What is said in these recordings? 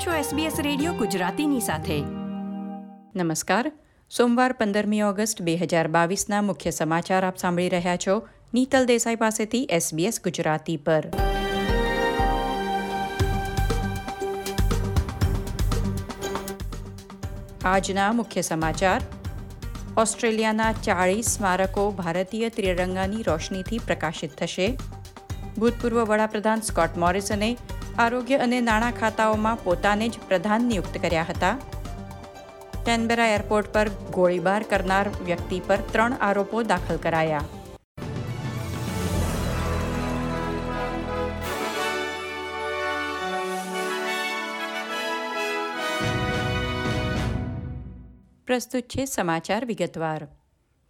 આપ છો SBS radio ગુજરાતીની સાથે. નમસ્કાર. સોમવાર પંદરમી ઓગસ્ટ બે હજાર બાવીસના મુખ્ય સમાચાર આપ સાંભળી રહ્યા છો નીતલ દેસાઈ પાસેથી SBS ગુજરાતી પર. આજના મુખ્ય સમાચાર. ઓસ્ટ્રેલિયાના ચાળીસ સ્મારકો ભારતીય ત્રિરંગાની રોશનીથી પ્રકાશિત થશે. ભૂતપૂર્વ વડાપ્રધાન સ્કોટ મોરિસને આરોગ્ય અને નાણાં ખાતાઓમાં પોતાને જ પ્રધાન નિયુક્ત કર્યા હતા. કેનબેરા એરપોર્ટ પર ગોળીબાર કરનાર વ્યક્તિ પર ત્રણ આરોપો દાખલ કરાયા. પ્રસ્તુત છે સમાચાર વિગતવાર.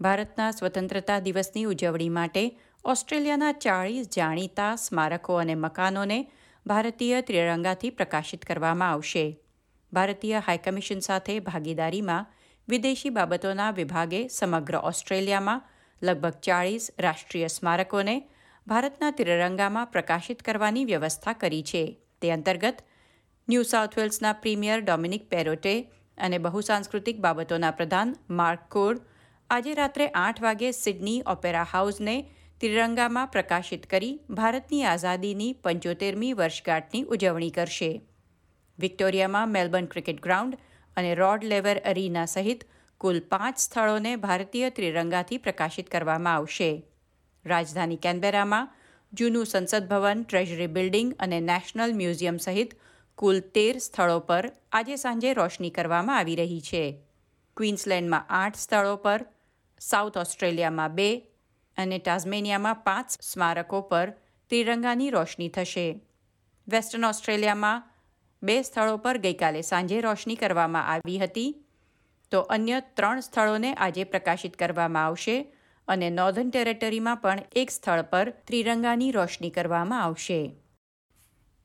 ભારતના સ્વતંત્રતા દિવસની ઉજવણી માટે ઓસ્ટ્રેલિયાના ચાળીસ જાણીતા સ્મારકો અને મકાનોને ભારતીય ત્રિરંગાથી પ્રકાશિત કરવામાં આવશે. ભારતીય હાઈકમિશન સાથે ભાગીદારીમાં વિદેશી બાબતોના વિભાગે સમગ્ર ઓસ્ટ્રેલિયામાં લગભગ ચાળીસ રાષ્ટ્રીય સ્મારકોને ભારતના ત્રિરંગામાં પ્રકાશિત કરવાની વ્યવસ્થા કરી છે. તે અંતર્ગત ન્યૂ સાઉથ વેલ્સના પ્રીમિયર ડોમિનિક પેરોટે અને બહુસાંસ્કૃતિક બાબતોના પ્રધાન માર્ક કોડ આજે રાત્રે આઠ વાગે સિડની ઓપેરા હાઉસને ત્રિરંગામાં પ્રકાશિત કરી ભારતની આઝાદીની પંચોતેરમી વર્ષગાંઠની ઉજવણી કરશે. વિક્ટોરિયામાં મેલબર્ન ક્રિકેટ ગ્રાઉન્ડ અને રોડ લેવર અરીના સહિત કુલ પાંચ સ્થળોને ભારતીય ત્રિરંગાથી પ્રકાશિત કરવામાં આવશે. રાજધાની કેનબેરામાં જૂનું સંસદ ભવન, ટ્રેઝરી બિલ્ડિંગ અને નેશનલ મ્યુઝિયમ સહિત કુલ તેર સ્થળો પર આજે સાંજે રોશની કરવામાં આવી રહી છે. ક્વીન્સલેન્ડમાં આઠ સ્થળો પર, સાઉથ ઓસ્ટ્રેલિયામાં બે અને ટાઝમેનિયામાં પાંચ સ્મારકો પર ત્રિરંગાની રોશની થશે. વેસ્ટર્ન ઓસ્ટ્રેલિયામાં બે સ્થળો પર ગઈકાલે સાંજે રોશની કરવામાં આવી હતી. તો અન્ય ત્રણ સ્થળોને આજે પ્રકાશિત કરવામાં આવશે અને નોર્ધન ટેરેટરીમાં પણ એક સ્થળ પર ત્રિરંગાની રોશની કરવામાં આવશે.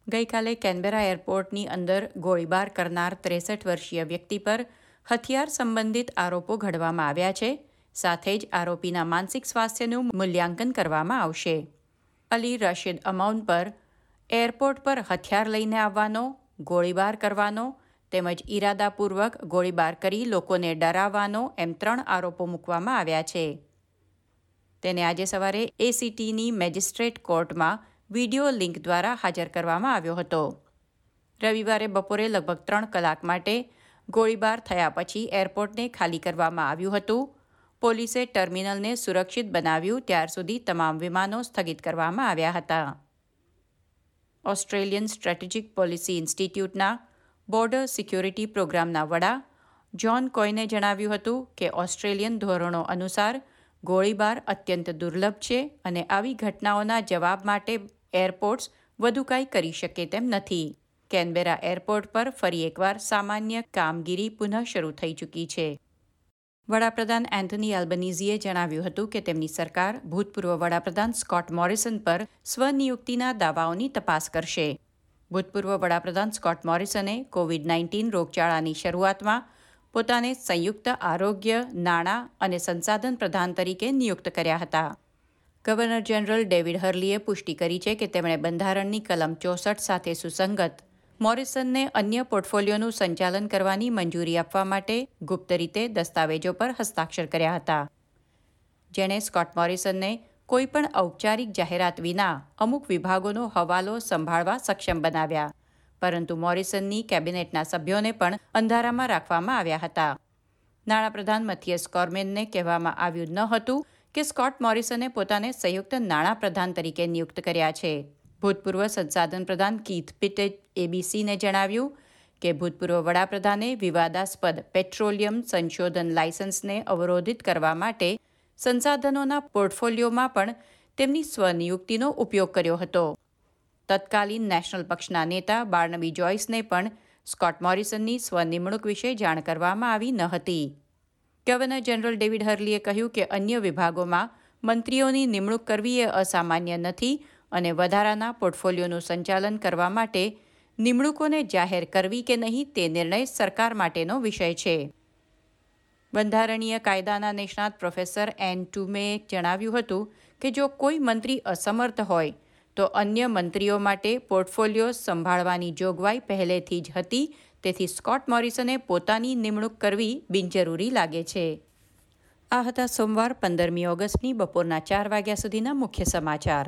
ગઈકાલે કેનબેરા એરપોર્ટની અંદર ગોળીબાર કરનાર ત્રેસઠ વર્ષીય વ્યક્તિ પર હથિયાર સંબંધિત આરોપો ઘડવામાં આવ્યા છે. સાથે જ આરોપીના માનસિક સ્વાસ્થ્યનું મૂલ્યાંકન કરવામાં આવશે. અલી રશીદ અમાઉન પર એરપોર્ટ પર હથિયાર લઈને આવવાનો, ગોળીબાર કરવાનો તેમજ ઈરાદાપૂર્વક ગોળીબાર કરી લોકોને ડરાવવાનો એમ ત્રણ આરોપો મૂકવામાં આવ્યા છે. તેને આજે સવારે એસીટીની મેજિસ્ટ્રેટ કોર્ટમાં વીડિયો લિંક દ્વારા હાજર કરવામાં આવ્યો હતો. રવિવારે બપોરે લગભગ ત્રણ કલાક માટે ગોળીબાર થયા પછી એરપોર્ટને ખાલી કરવામાં આવ્યું હતું. પોલીસે ટર્મિનલને સુરક્ષિત બનાવ્યું ત્યાર સુધી તમામ વિમાનો સ્થગિત કરવામાં આવ્યા હતા. ઓસ્ટ્રેલિયન સ્ટ્રેટેજિક પોલિસી ઇન્સ્ટિટ્યૂટના બોર્ડર સિક્યોરિટી પ્રોગ્રામના વડા જ્હોન કોઈને જણાવ્યું હતું કે ઓસ્ટ્રેલિયન ધોરણો અનુસાર ગોળીબાર અત્યંત દુર્લભ છે અને આવી ઘટનાઓના જવાબ માટે એરપોર્ટ્સ વધુ કાંઈ કરી શકે તેમ નથી. કેનબેરા એરપોર્ટ પર ફરી એકવાર સામાન્ય કામગીરી પુનઃ શરૂ થઈ ચૂકી છે. વડાપ્રધાન એન્થની એલ્બનીઝીએ જણાવ્યું હતું કે તેમની સરકાર ભૂતપૂર્વ વડાપ્રધાન સ્કોટ મોરિસન પર સ્વનિયુક્તિના દાવાઓની તપાસ કરશે. ભૂતપૂર્વ વડાપ્રધાન સ્કોટ મોરિસને કોવિડ નાઇન્ટીન રોગચાળાની શરૂઆતમાં પોતાને સંયુક્ત આરોગ્ય, નાણાં અને સંસાધન પ્રધાન તરીકે નિયુક્ત કર્યા હતા. ગવર્નર જનરલ ડેવિડ હર્લીએ પુષ્ટિ કરી છે કે તેમણે બંધારણની કલમ ચોસઠ સાથે સુસંગત મોરિસનને અન્ય પોર્ટફોલિયોનું સંચાલન કરવાની મંજૂરી આપવા માટે ગુપ્ત રીતે દસ્તાવેજો પર હસ્તાક્ષર કર્યા હતા. જેણે સ્કોટ મોરિસનને કોઈપણ ઔપચારિક જાહેરાત વિના અમુક વિભાગોનો હવાલો સંભાળવા સક્ષમ બનાવ્યા. પરંતુ મોરિસનની કેબિનેટના સભ્યોને પણ અંધારામાં રાખવામાં આવ્યા હતા. નાણાપ્રધાન મથિયસ કોર્મેનને કહેવામાં આવ્યું ન હતું કે સ્કોટ મોરિસને પોતાને સંયુક્ત નાણાપ્રધાન તરીકે નિયુક્ત કર્યા છે. ભૂતપૂર્વ સંસાધન પ્રધાન કીથ પિટે એબીસીને જણાવ્યું કે ભૂતપૂર્વ વડાપ્રધાને વિવાદાસ્પદ પેટ્રોલિયમ સંશોધન લાયસન્સને અવરોધિત કરવા માટે સંસાધનોના પોર્ટફોલિયોમાં પણ તેમની સ્વનિયુક્તિનો ઉપયોગ કર્યો હતો. તત્કાલીન નેશનલ પક્ષના નેતા બાર્નબી જોઈસને પણ સ્કોટ મોરિસનની સ્વનિમણૂક વિશે જાણ કરવામાં આવી ન હતી. ગવર્નર જનરલ ડેવિડ હર્લીએ કહ્યું કે અન્ય વિભાગોમાં મંત્રીઓની નિમણૂક કરવી એ અસામાન્ય નથી અને વધારાના પોર્ટફોલિયોનું સંચાલન કરવા માટે નિમણૂકોને જાહેર કરવી કે નહીં તે નિર્ણય સરકાર માટેનો વિષય છે. બંધારણીય કાયદાના નિષ્ણાત પ્રોફેસર એન ટુમેએ જણાવ્યું હતું કે જો કોઈ મંત્રી અસમર્થ હોય, તો અન્ય મંત્રીઓ માટે પોર્ટફોલિયો સંભાળવાની જોગવાઈ પહેલેથી જ હતી, તેથી સ્કોટ મોરિસને પોતાની નિમણૂક કરવી બિનજરૂરી લાગે છે. આ હતા સોમવાર પંદરમી ઓગસ્ટની બપોરના ચાર વાગ્યા સુધીના મુખ્ય સમાચાર.